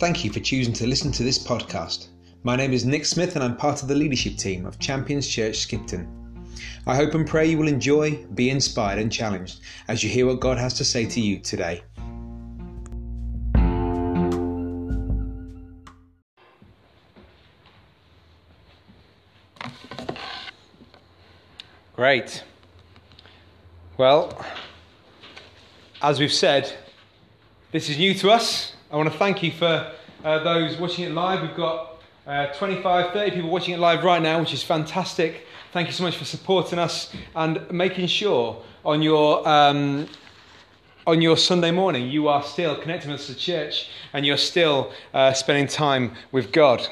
Thank you for choosing to listen to this podcast. My name is Nick Smith and I'm part of the leadership team of Champions Church Skipton. I hope and pray you will enjoy, be inspired, and challenged as you hear what God has to say to you today. Great. Well, as we've said, this is new to us. I want to thank you for uh, those watching it live. We've got uh, 25, 30 people watching it live right now, which is fantastic. Thank you so much for supporting us and making sure on your um, on your Sunday morning you are still connecting us to church and you're still uh, spending time with God.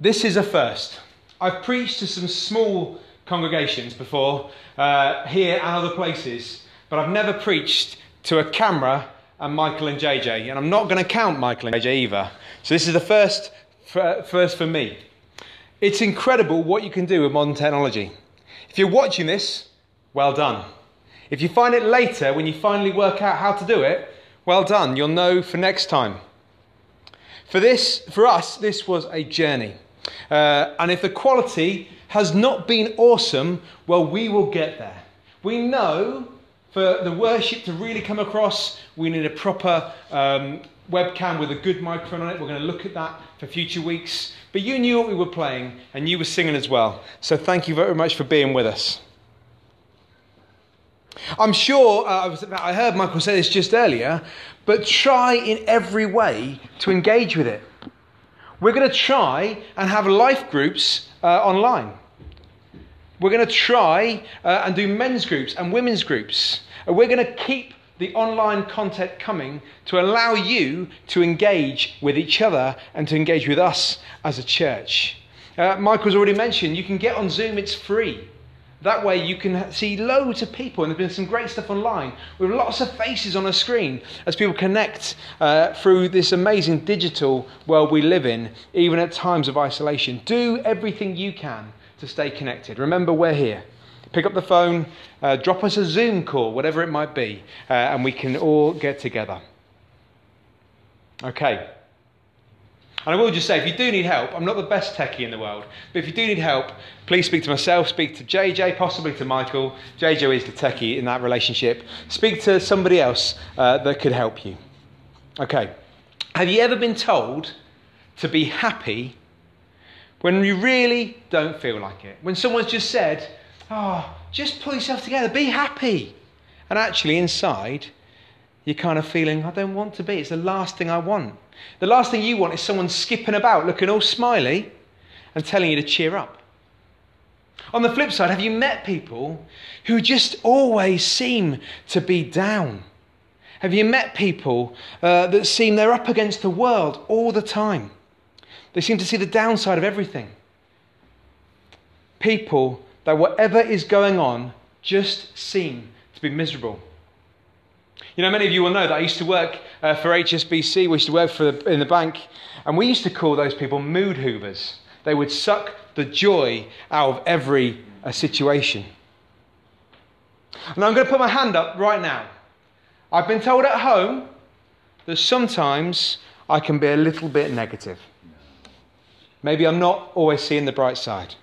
This is a first. I've preached to some small congregations before, uh, here and other places, but I've never preached to a camera and Michael and JJ, and I'm not going to count Michael and JJ either. So this is the first, first for me. It's incredible what you can do with modern technology. If you're watching this, well done. If you find it later when you finally work out how to do it, well done. You'll know for next time. For this, for us, this was a journey. Uh, and if the quality has not been awesome, well, we will get there. We know for the worship to really come across, we need a proper um, webcam with a good microphone on it. We're going to look at that for future weeks. But you knew what we were playing and you were singing as well. So thank you very much for being with us. I'm sure, uh, I heard Michael say this just earlier, but try in every way to engage with it. We're going to try and have life groups uh, online. We're going to try uh, and do men's groups and women's groups. And we're going to keep the online content coming to allow you to engage with each other and to engage with us as a church. Uh, Michael's already mentioned you can get on Zoom, it's free. That way you can see loads of people, and there's been some great stuff online with lots of faces on a screen as people connect uh, through this amazing digital world we live in, even at times of isolation. Do everything you can to stay connected. Remember, we're here. Pick up the phone, uh, drop us a Zoom call, whatever it might be, uh, and we can all get together. Okay. And I will just say, if you do need help, I'm not the best techie in the world, but if you do need help, please speak to myself, speak to JJ, possibly to Michael. JJ is the techie in that relationship. Speak to somebody else uh, that could help you. Okay. Have you ever been told to be happy when you really don't feel like it. When someone's just said, oh, just pull yourself together, be happy. And actually, inside, you're kind of feeling, I don't want to be. It's the last thing I want. The last thing you want is someone skipping about, looking all smiley, and telling you to cheer up. On the flip side, have you met people who just always seem to be down? Have you met people uh, that seem they're up against the world all the time? They seem to see the downside of everything. People that whatever is going on just seem to be miserable. You know, many of you will know that I used to work uh, for HSBC, we used to work for the, in the bank, and we used to call those people mood hoovers. They would suck the joy out of every uh, situation. And I'm going to put my hand up right now. I've been told at home that sometimes I can be a little bit negative. Maybe I'm not always seeing the bright side.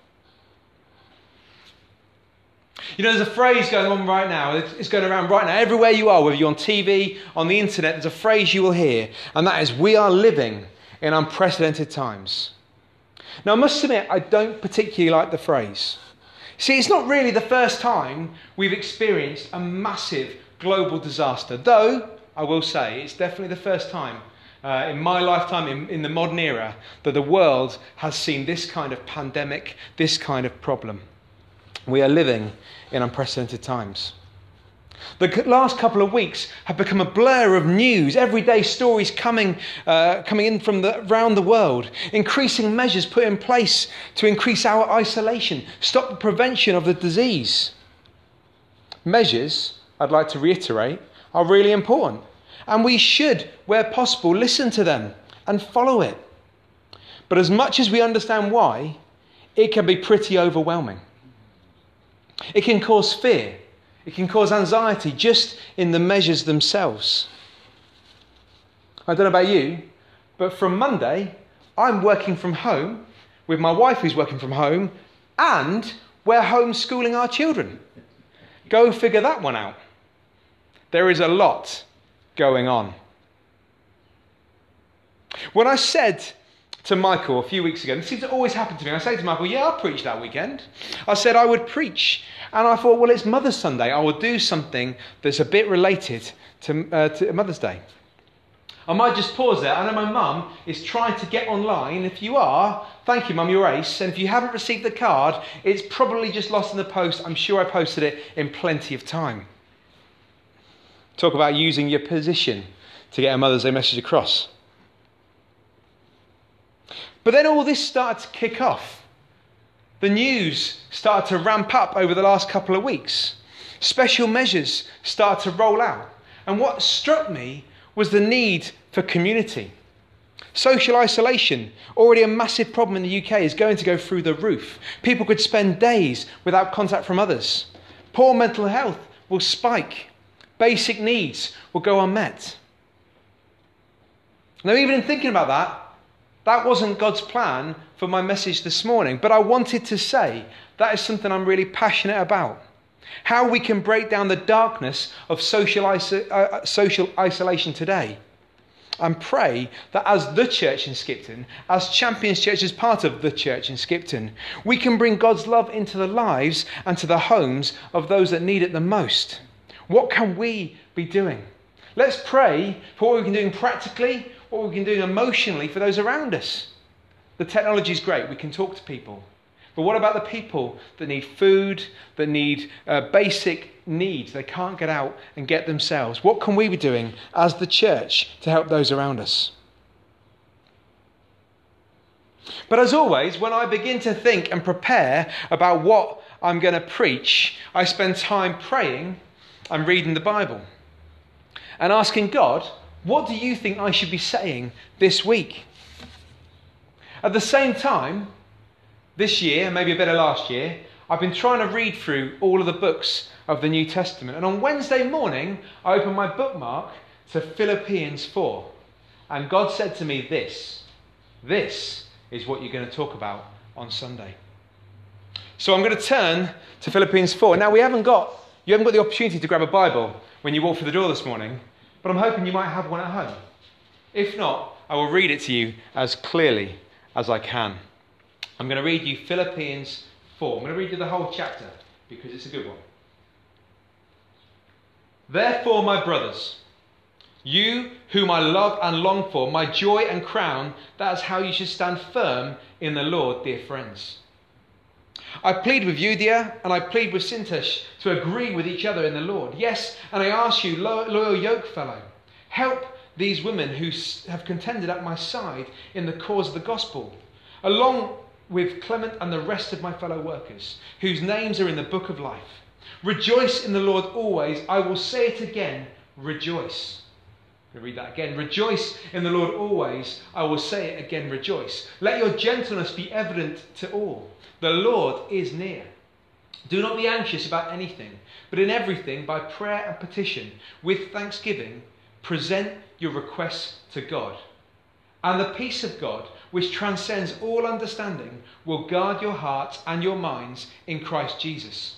You know, there's a phrase going on right now. It's going around right now. Everywhere you are, whether you're on TV, on the internet, there's a phrase you will hear, and that is, We are living in unprecedented times. Now, I must admit, I don't particularly like the phrase. See, it's not really the first time we've experienced a massive global disaster, though I will say it's definitely the first time uh, in my lifetime, in, in the modern era, that the world has seen this kind of pandemic, this kind of problem. We are living in unprecedented times. The last couple of weeks have become a blur of news, everyday stories coming, uh, coming in from the, around the world, increasing measures put in place to increase our isolation, stop the prevention of the disease. Measures, I'd like to reiterate, are really important. And we should, where possible, listen to them and follow it. But as much as we understand why, it can be pretty overwhelming. It can cause fear, it can cause anxiety just in the measures themselves. I don't know about you, but from Monday, I'm working from home with my wife who's working from home, and we're homeschooling our children. Go figure that one out. There is a lot going on. When I said to Michael a few weeks ago, and this seems to always happen to me, I say to Michael, Yeah, I'll preach that weekend. I said I would preach. And I thought, Well, it's Mother's Sunday. I will do something that's a bit related to, uh, to Mother's Day. I might just pause there. I know my mum is trying to get online. If you are, thank you, mum, you're ace. And if you haven't received the card, it's probably just lost in the post. I'm sure I posted it in plenty of time. Talk about using your position to get a Mother's Day message across. But then all this started to kick off. The news started to ramp up over the last couple of weeks. Special measures started to roll out. And what struck me was the need for community. Social isolation, already a massive problem in the UK, is going to go through the roof. People could spend days without contact from others. Poor mental health will spike. Basic needs will go unmet. Now, even in thinking about that, that wasn't God's plan for my message this morning, but I wanted to say that is something I'm really passionate about. How we can break down the darkness of social, iso- uh, uh, social isolation today. And pray that as the church in Skipton, as Champions Church, as part of the church in Skipton, we can bring God's love into the lives and to the homes of those that need it the most. What can we be doing? Let's pray for what we can do practically, what we can do emotionally for those around us. The technology is great, we can talk to people. But what about the people that need food, that need uh, basic needs they can't get out and get themselves? What can we be doing as the church to help those around us? But as always, when I begin to think and prepare about what I'm going to preach, I spend time praying and reading the Bible and asking God, what do you think I should be saying this week? At the same time, this year, and maybe a bit of last year, I've been trying to read through all of the books of the New Testament. And on Wednesday morning, I opened my bookmark to Philippians 4. And God said to me, This, this is what you're going to talk about on Sunday. So I'm going to turn to Philippians 4. Now, we haven't got, you haven't got the opportunity to grab a Bible when you walk through the door this morning. But I'm hoping you might have one at home. If not, I will read it to you as clearly as I can. I'm going to read you Philippians 4. I'm going to read you the whole chapter because it's a good one. Therefore, my brothers, you whom I love and long for, my joy and crown, that is how you should stand firm in the Lord, dear friends. I plead with Euodia and I plead with Syntyche to agree with each other in the Lord. Yes, and I ask you, loyal yoke fellow, help these women who have contended at my side in the cause of the gospel, along with Clement and the rest of my fellow workers, whose names are in the book of life. Rejoice in the Lord always. I will say it again, rejoice. I'm going to read that again. Rejoice in the Lord always. I will say it again, rejoice. Let your gentleness be evident to all. The Lord is near. Do not be anxious about anything, but in everything, by prayer and petition, with thanksgiving, present your requests to God. And the peace of God, which transcends all understanding, will guard your hearts and your minds in Christ Jesus.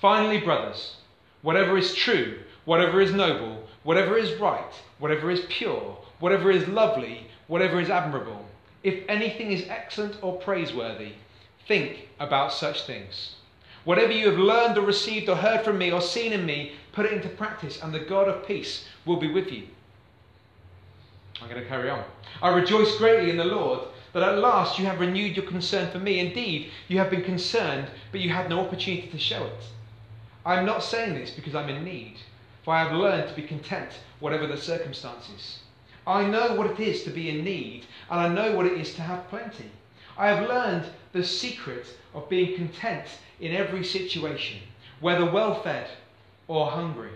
Finally, brothers, whatever is true, whatever is noble, whatever is right, whatever is pure, whatever is lovely, whatever is admirable, if anything is excellent or praiseworthy, Think about such things. Whatever you have learned or received or heard from me or seen in me, put it into practice, and the God of peace will be with you. I'm going to carry on. I rejoice greatly in the Lord that at last you have renewed your concern for me. Indeed, you have been concerned, but you had no opportunity to show it. I am not saying this because I'm in need, for I have learned to be content, whatever the circumstances. I know what it is to be in need, and I know what it is to have plenty. I have learned the secret of being content in every situation, whether well fed or hungry,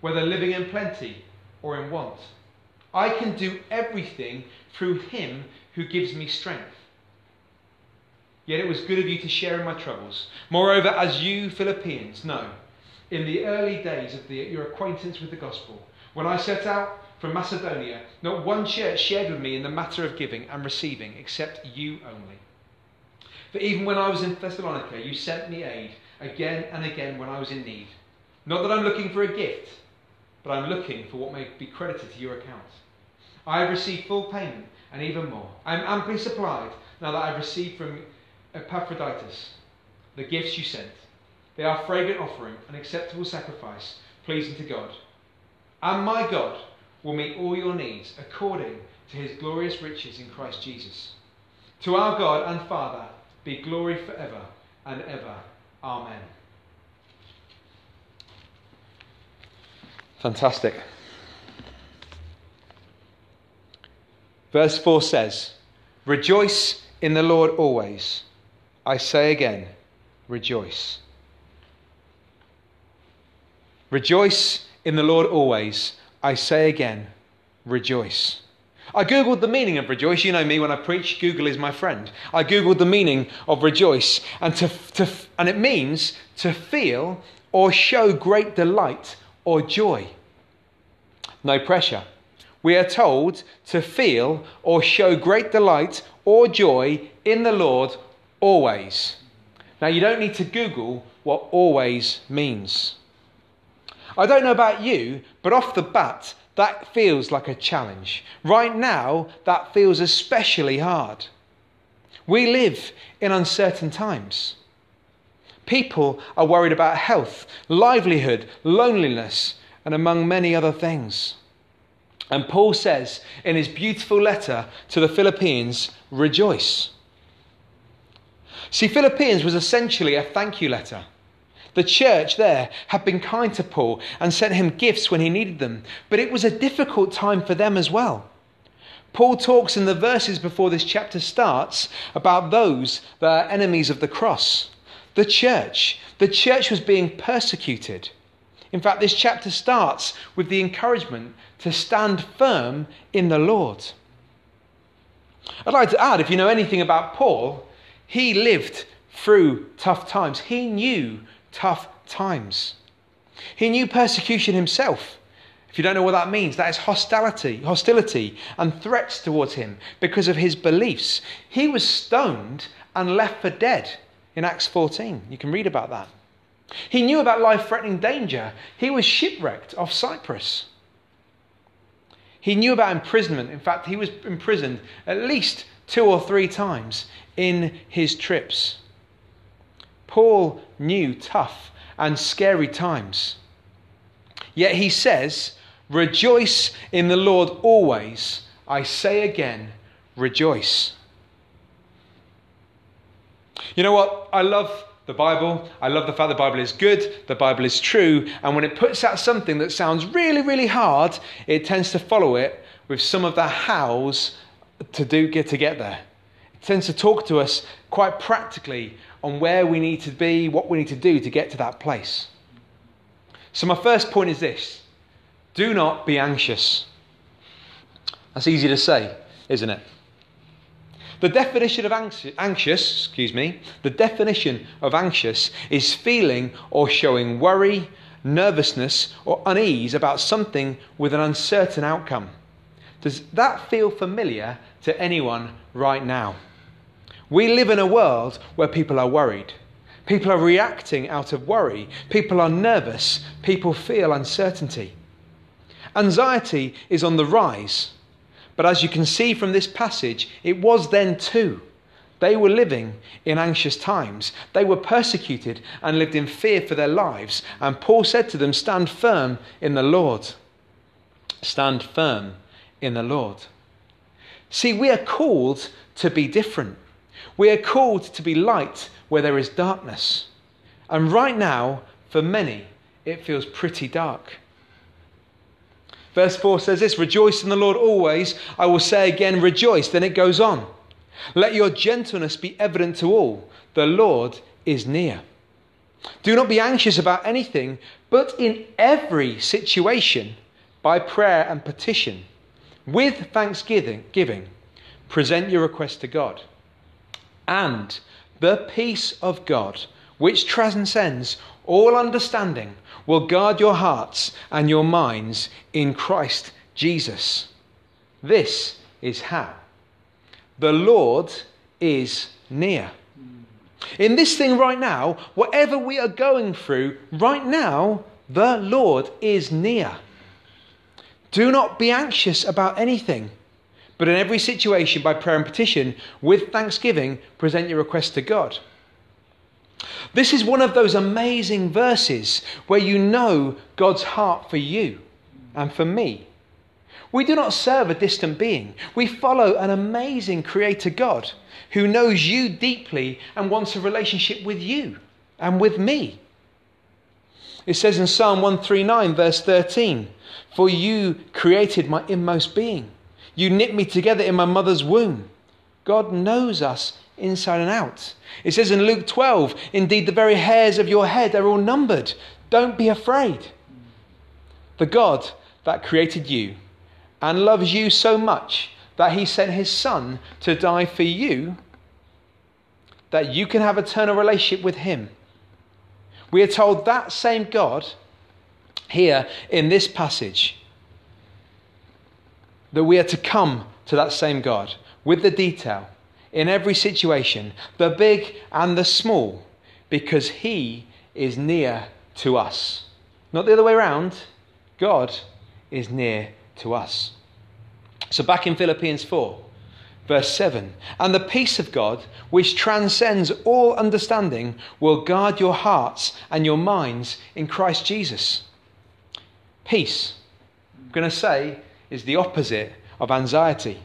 whether living in plenty or in want. I can do everything through him who gives me strength. Yet it was good of you to share in my troubles. Moreover, as you Philippians know, in the early days of the, your acquaintance with the gospel, when I set out from Macedonia, not one church shared with me in the matter of giving and receiving, except you only. For even when I was in Thessalonica, you sent me aid again and again when I was in need. Not that I'm looking for a gift, but I'm looking for what may be credited to your account. I have received full payment and even more. I am amply supplied now that I've received from Epaphroditus the gifts you sent. They are fragrant offering, an acceptable sacrifice, pleasing to God. And my God will meet all your needs according to his glorious riches in Christ Jesus. To our God and Father be glory forever and ever. Amen. Fantastic. Verse 4 says, Rejoice in the Lord always. I say again, rejoice. Rejoice in the Lord always. I say again, rejoice. I googled the meaning of rejoice. You know me, when I preach, Google is my friend. I googled the meaning of rejoice, and, to, to, and it means to feel or show great delight or joy. No pressure. We are told to feel or show great delight or joy in the Lord always. Now, you don't need to Google what always means. I don't know about you, but off the bat, that feels like a challenge. Right now, that feels especially hard. We live in uncertain times. People are worried about health, livelihood, loneliness, and among many other things. And Paul says in his beautiful letter to the Philippians, rejoice. See, Philippians was essentially a thank you letter. The church there had been kind to Paul and sent him gifts when he needed them, but it was a difficult time for them as well. Paul talks in the verses before this chapter starts about those that are enemies of the cross. The church. The church was being persecuted. In fact, this chapter starts with the encouragement to stand firm in the Lord. I'd like to add if you know anything about Paul, he lived through tough times. He knew tough times. He knew persecution himself. If you don't know what that means, that is hostility, hostility and threats towards him because of his beliefs. He was stoned and left for dead in Acts 14. You can read about that. He knew about life threatening danger. He was shipwrecked off Cyprus. He knew about imprisonment. In fact, he was imprisoned at least two or three times in his trips. Paul knew tough and scary times. Yet he says, Rejoice in the Lord always. I say again, rejoice. You know what? I love the Bible. I love the fact the Bible is good, the Bible is true, and when it puts out something that sounds really, really hard, it tends to follow it with some of the hows to do get to get there. It tends to talk to us quite practically on where we need to be, what we need to do to get to that place. So, my first point is this do not be anxious. That's easy to say, isn't it? The definition of anxious, excuse me, the definition of anxious is feeling or showing worry, nervousness, or unease about something with an uncertain outcome. Does that feel familiar to anyone right now? We live in a world where people are worried. People are reacting out of worry. People are nervous. People feel uncertainty. Anxiety is on the rise. But as you can see from this passage, it was then too. They were living in anxious times. They were persecuted and lived in fear for their lives. And Paul said to them, Stand firm in the Lord. Stand firm in the Lord. See, we are called to be different. We are called to be light where there is darkness. And right now, for many, it feels pretty dark. Verse 4 says this Rejoice in the Lord always. I will say again, rejoice. Then it goes on. Let your gentleness be evident to all. The Lord is near. Do not be anxious about anything, but in every situation, by prayer and petition, with thanksgiving, giving, present your request to God and the peace of God, which transcends all understanding, will guard your hearts and your minds in Christ Jesus. This is how. The Lord is near. In this thing right now, whatever we are going through right now, the Lord is near. Do not be anxious about anything, but in every situation, by prayer and petition, with thanksgiving, present your request to God. This is one of those amazing verses where you know God's heart for you and for me. We do not serve a distant being. We follow an amazing Creator God who knows you deeply and wants a relationship with you and with me. It says in Psalm 139, verse 13, For you created my inmost being. You knit me together in my mother's womb. God knows us inside and out. It says in Luke 12, Indeed, the very hairs of your head are all numbered. Don't be afraid. The God that created you and loves you so much that he sent his son to die for you, that you can have eternal relationship with him. We are told that same God here in this passage that we are to come to that same God with the detail in every situation, the big and the small, because he is near to us. Not the other way around. God is near to us. So, back in Philippians 4, verse 7 And the peace of God, which transcends all understanding, will guard your hearts and your minds in Christ Jesus. Peace, I'm going to say, is the opposite of anxiety.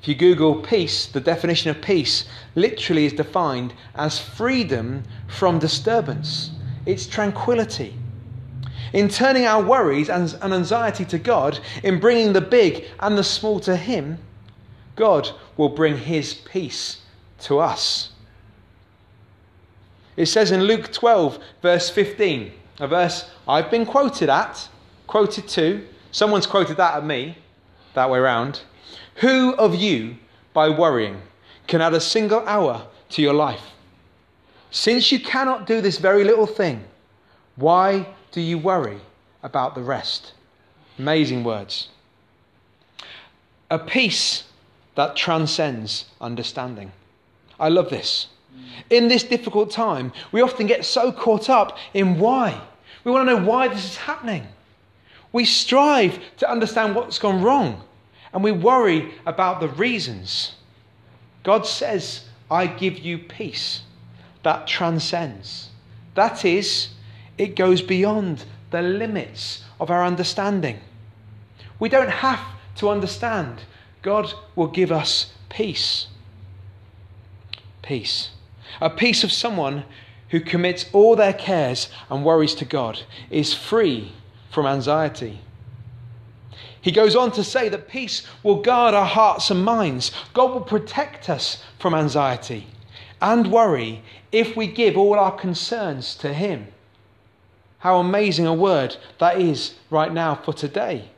If you Google peace, the definition of peace literally is defined as freedom from disturbance, it's tranquility in turning our worries and anxiety to God, in bringing the big and the small to Him, God will bring His peace to us. It says in Luke 12, verse 15, a verse I've been quoted at, quoted to, someone's quoted that at me, that way round. Who of you, by worrying, can add a single hour to your life? Since you cannot do this very little thing, why do you worry about the rest? Amazing words. A peace that transcends understanding. I love this. In this difficult time, we often get so caught up in why. We want to know why this is happening. We strive to understand what's gone wrong and we worry about the reasons. God says, I give you peace that transcends. That is, it goes beyond the limits of our understanding. We don't have to understand. God will give us peace. Peace. A peace of someone who commits all their cares and worries to God is free from anxiety. He goes on to say that peace will guard our hearts and minds. God will protect us from anxiety and worry if we give all our concerns to Him. How amazing a word that is right now for today.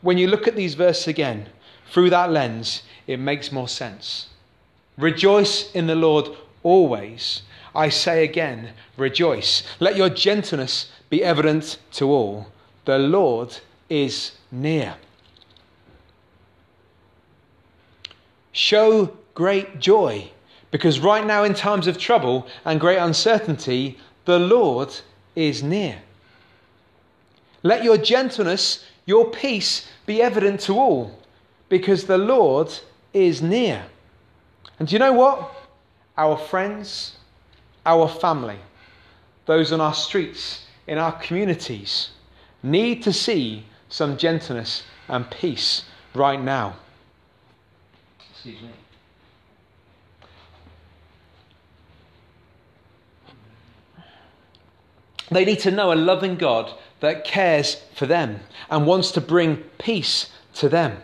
When you look at these verses again through that lens, it makes more sense. Rejoice in the Lord always. I say again, rejoice. Let your gentleness be evident to all. The Lord is near. Show great joy, because right now, in times of trouble and great uncertainty, the Lord is near. Let your gentleness, your peace be evident to all, because the Lord is near. And do you know what? Our friends, our family, those on our streets, in our communities, need to see some gentleness and peace right now. Excuse me. They need to know a loving God that cares for them and wants to bring peace to them.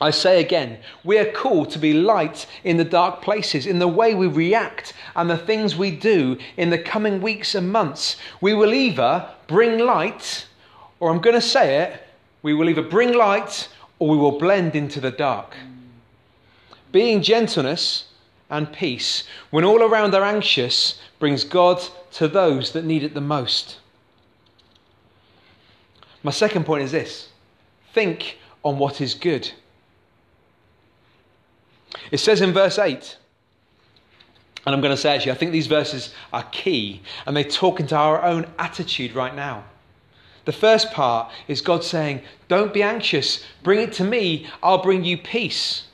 I say again, we are called to be light in the dark places, in the way we react and the things we do in the coming weeks and months. We will either bring light, or I'm going to say it, we will either bring light or we will blend into the dark. Being gentleness and peace, when all around are anxious, brings God to those that need it the most. My second point is this think on what is good. It says in verse 8, and I'm going to say actually, I think these verses are key and they talk into our own attitude right now. The first part is God saying, Don't be anxious, bring it to me, I'll bring you peace.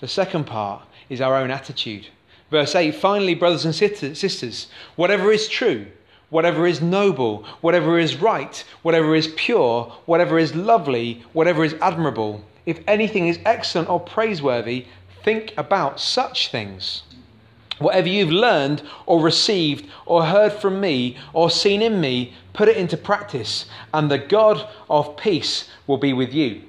The second part is our own attitude. Verse 8 Finally, brothers and sisters, whatever is true, whatever is noble, whatever is right, whatever is pure, whatever is lovely, whatever is admirable, if anything is excellent or praiseworthy, think about such things. Whatever you've learned or received or heard from me or seen in me, put it into practice, and the God of peace will be with you.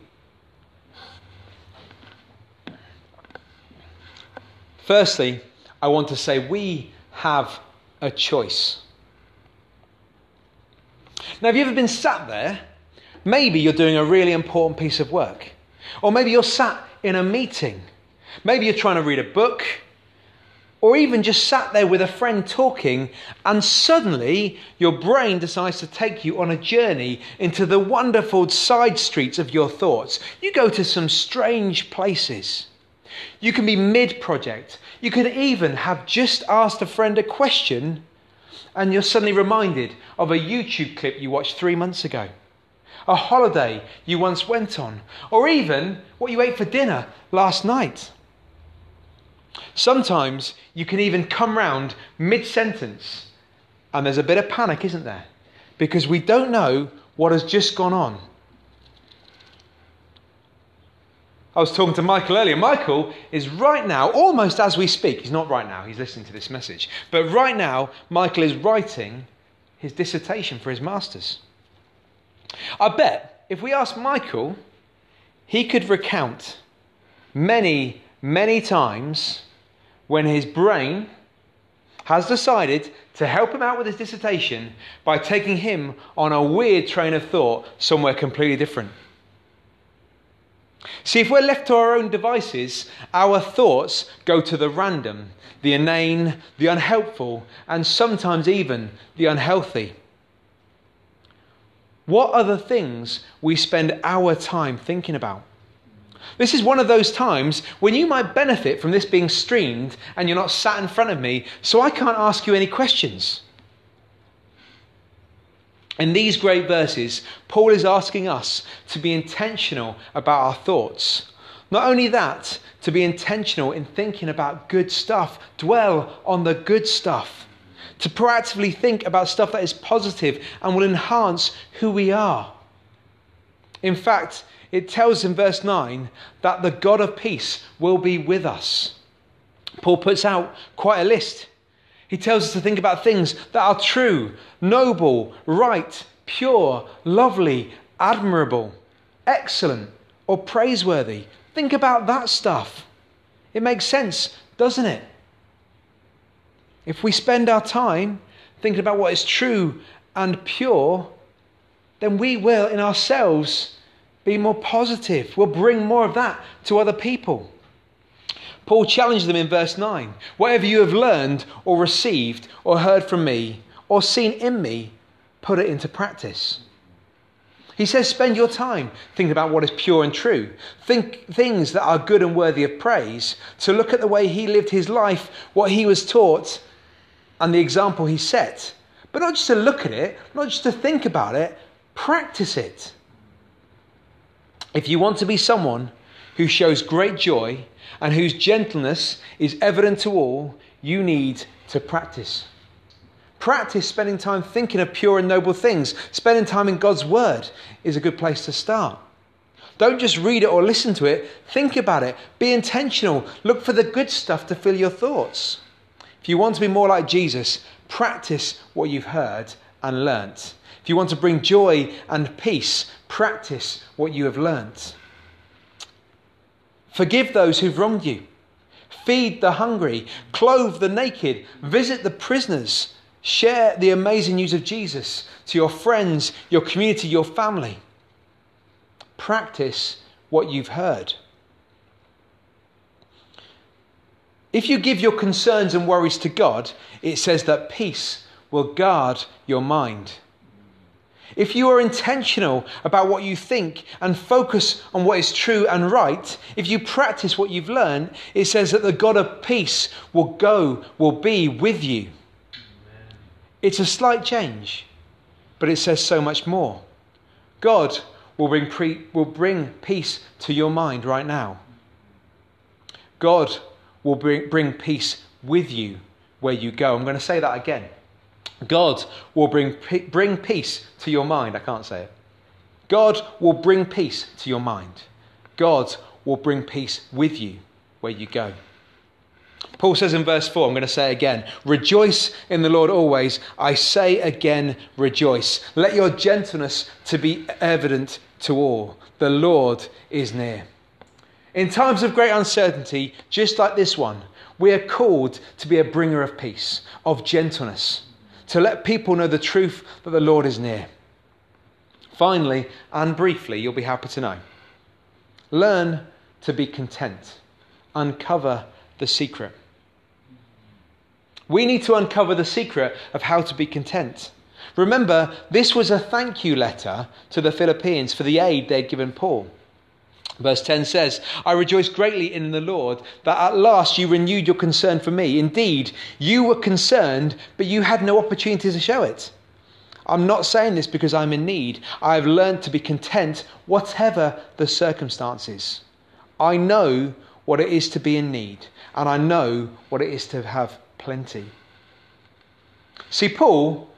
Firstly, I want to say we have a choice. Now, have you ever been sat there? Maybe you're doing a really important piece of work, or maybe you're sat in a meeting. Maybe you're trying to read a book or even just sat there with a friend talking, and suddenly your brain decides to take you on a journey into the wonderful side streets of your thoughts. You go to some strange places. You can be mid project. You could even have just asked a friend a question, and you're suddenly reminded of a YouTube clip you watched three months ago, a holiday you once went on, or even what you ate for dinner last night. Sometimes you can even come round mid sentence and there's a bit of panic, isn't there? Because we don't know what has just gone on. I was talking to Michael earlier. Michael is right now, almost as we speak, he's not right now, he's listening to this message, but right now, Michael is writing his dissertation for his master's. I bet if we ask Michael, he could recount many, many times when his brain has decided to help him out with his dissertation by taking him on a weird train of thought somewhere completely different. See, if we're left to our own devices, our thoughts go to the random, the inane, the unhelpful, and sometimes even the unhealthy. What are the things we spend our time thinking about? This is one of those times when you might benefit from this being streamed and you're not sat in front of me, so I can't ask you any questions. In these great verses, Paul is asking us to be intentional about our thoughts. Not only that, to be intentional in thinking about good stuff, dwell on the good stuff, to proactively think about stuff that is positive and will enhance who we are. In fact, it tells in verse 9 that the God of peace will be with us. Paul puts out quite a list. He tells us to think about things that are true, noble, right, pure, lovely, admirable, excellent, or praiseworthy. Think about that stuff. It makes sense, doesn't it? If we spend our time thinking about what is true and pure, then we will in ourselves be more positive. We'll bring more of that to other people. Paul challenged them in verse 9 Whatever you have learned or received or heard from me or seen in me, put it into practice. He says, spend your time thinking about what is pure and true. Think things that are good and worthy of praise. To look at the way he lived his life, what he was taught, and the example he set. But not just to look at it, not just to think about it, practice it. If you want to be someone who shows great joy and whose gentleness is evident to all, you need to practice. Practice spending time thinking of pure and noble things. Spending time in God's Word is a good place to start. Don't just read it or listen to it, think about it. Be intentional. Look for the good stuff to fill your thoughts. If you want to be more like Jesus, practice what you've heard and learnt. If you want to bring joy and peace, practice what you have learnt. Forgive those who've wronged you. Feed the hungry, clothe the naked, visit the prisoners, share the amazing news of Jesus to your friends, your community, your family. Practice what you've heard. If you give your concerns and worries to God, it says that peace will guard your mind. if you are intentional about what you think and focus on what is true and right, if you practice what you've learned, it says that the God of peace will go, will be with you. It's a slight change, but it says so much more. God will bring, pre- will bring peace to your mind right now. God will bring, bring peace with you where you go. I'm going to say that again. God will bring, bring peace to your mind. I can't say it. God will bring peace to your mind. God will bring peace with you where you go. Paul says in verse 4, I'm going to say again Rejoice in the Lord always. I say again, rejoice. Let your gentleness to be evident to all. The Lord is near. In times of great uncertainty, just like this one, we are called to be a bringer of peace, of gentleness, to let people know the truth that the Lord is near. Finally, and briefly, you'll be happy to know learn to be content, uncover the secret. We need to uncover the secret of how to be content. Remember, this was a thank you letter to the Philippians for the aid they'd given Paul. Verse 10 says, I rejoice greatly in the Lord that at last you renewed your concern for me. Indeed, you were concerned, but you had no opportunity to show it. I'm not saying this because I'm in need. I have learned to be content, whatever the circumstances. I know what it is to be in need, and I know what it is to have plenty. See, Paul,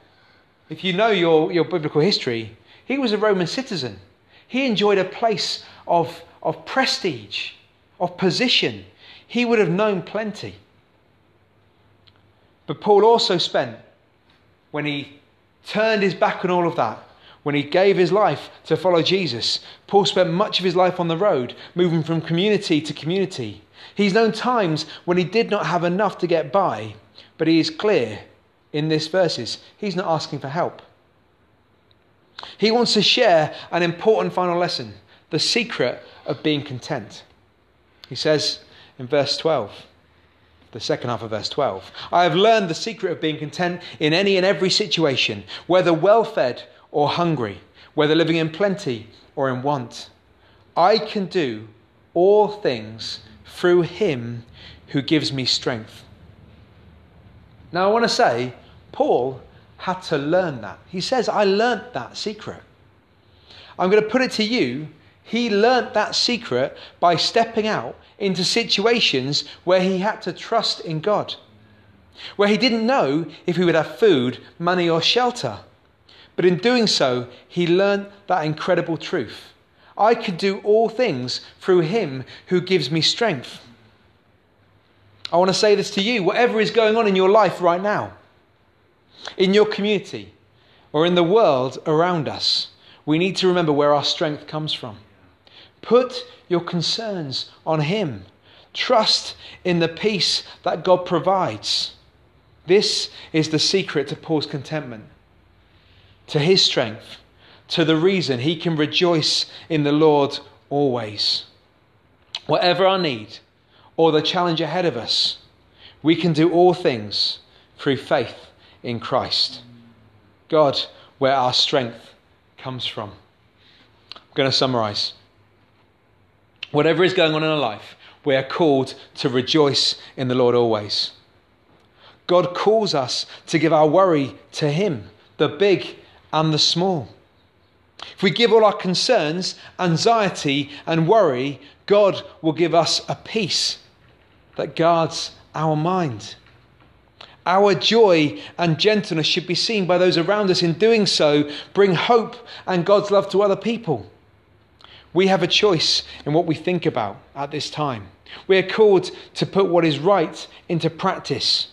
if you know your, your biblical history, he was a Roman citizen. He enjoyed a place of of prestige, of position, he would have known plenty. But Paul also spent, when he turned his back on all of that, when he gave his life to follow Jesus, Paul spent much of his life on the road, moving from community to community. He's known times when he did not have enough to get by, but he is clear in this verses he's not asking for help. He wants to share an important final lesson the secret of being content. He says in verse 12, the second half of verse 12, I have learned the secret of being content in any and every situation, whether well fed or hungry, whether living in plenty or in want. I can do all things through him who gives me strength. Now, I want to say, Paul had to learn that. He says, I learnt that secret. I'm going to put it to you he learnt that secret by stepping out into situations where he had to trust in God, where he didn't know if he would have food, money, or shelter. But in doing so, he learnt that incredible truth. I can do all things through him who gives me strength. I want to say this to you whatever is going on in your life right now, in your community, or in the world around us, we need to remember where our strength comes from. Put your concerns on Him. Trust in the peace that God provides. This is the secret to Paul's contentment, to his strength, to the reason he can rejoice in the Lord always. Whatever our need or the challenge ahead of us, we can do all things through faith in Christ. God, where our strength comes from. I'm going to summarize. Whatever is going on in our life, we are called to rejoice in the Lord always. God calls us to give our worry to Him, the big and the small. If we give all our concerns, anxiety, and worry, God will give us a peace that guards our mind. Our joy and gentleness should be seen by those around us. In doing so, bring hope and God's love to other people. We have a choice in what we think about at this time. We are called to put what is right into practice.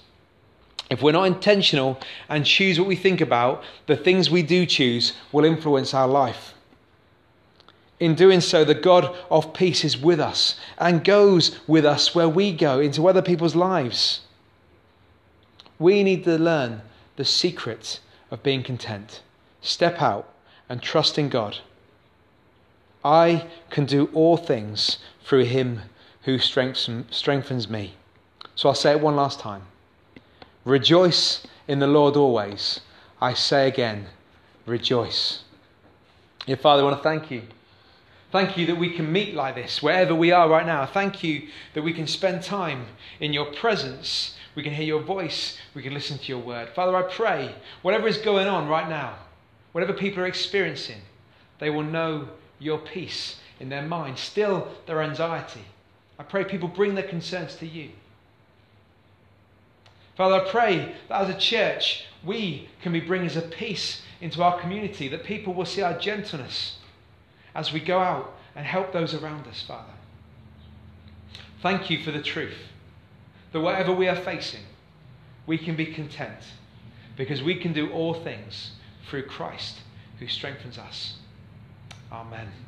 If we're not intentional and choose what we think about, the things we do choose will influence our life. In doing so, the God of peace is with us and goes with us where we go into other people's lives. We need to learn the secret of being content. Step out and trust in God. I can do all things through him who strengthens me. So I'll say it one last time. Rejoice in the Lord always. I say again, rejoice. Yeah, Father, I want to thank you. Thank you that we can meet like this wherever we are right now. Thank you that we can spend time in your presence. We can hear your voice. We can listen to your word. Father, I pray, whatever is going on right now, whatever people are experiencing, they will know your peace in their mind, still their anxiety. I pray people bring their concerns to you. Father, I pray that as a church, we can be bringers of peace into our community, that people will see our gentleness as we go out and help those around us, Father. Thank you for the truth that whatever we are facing, we can be content because we can do all things through Christ who strengthens us. Amen.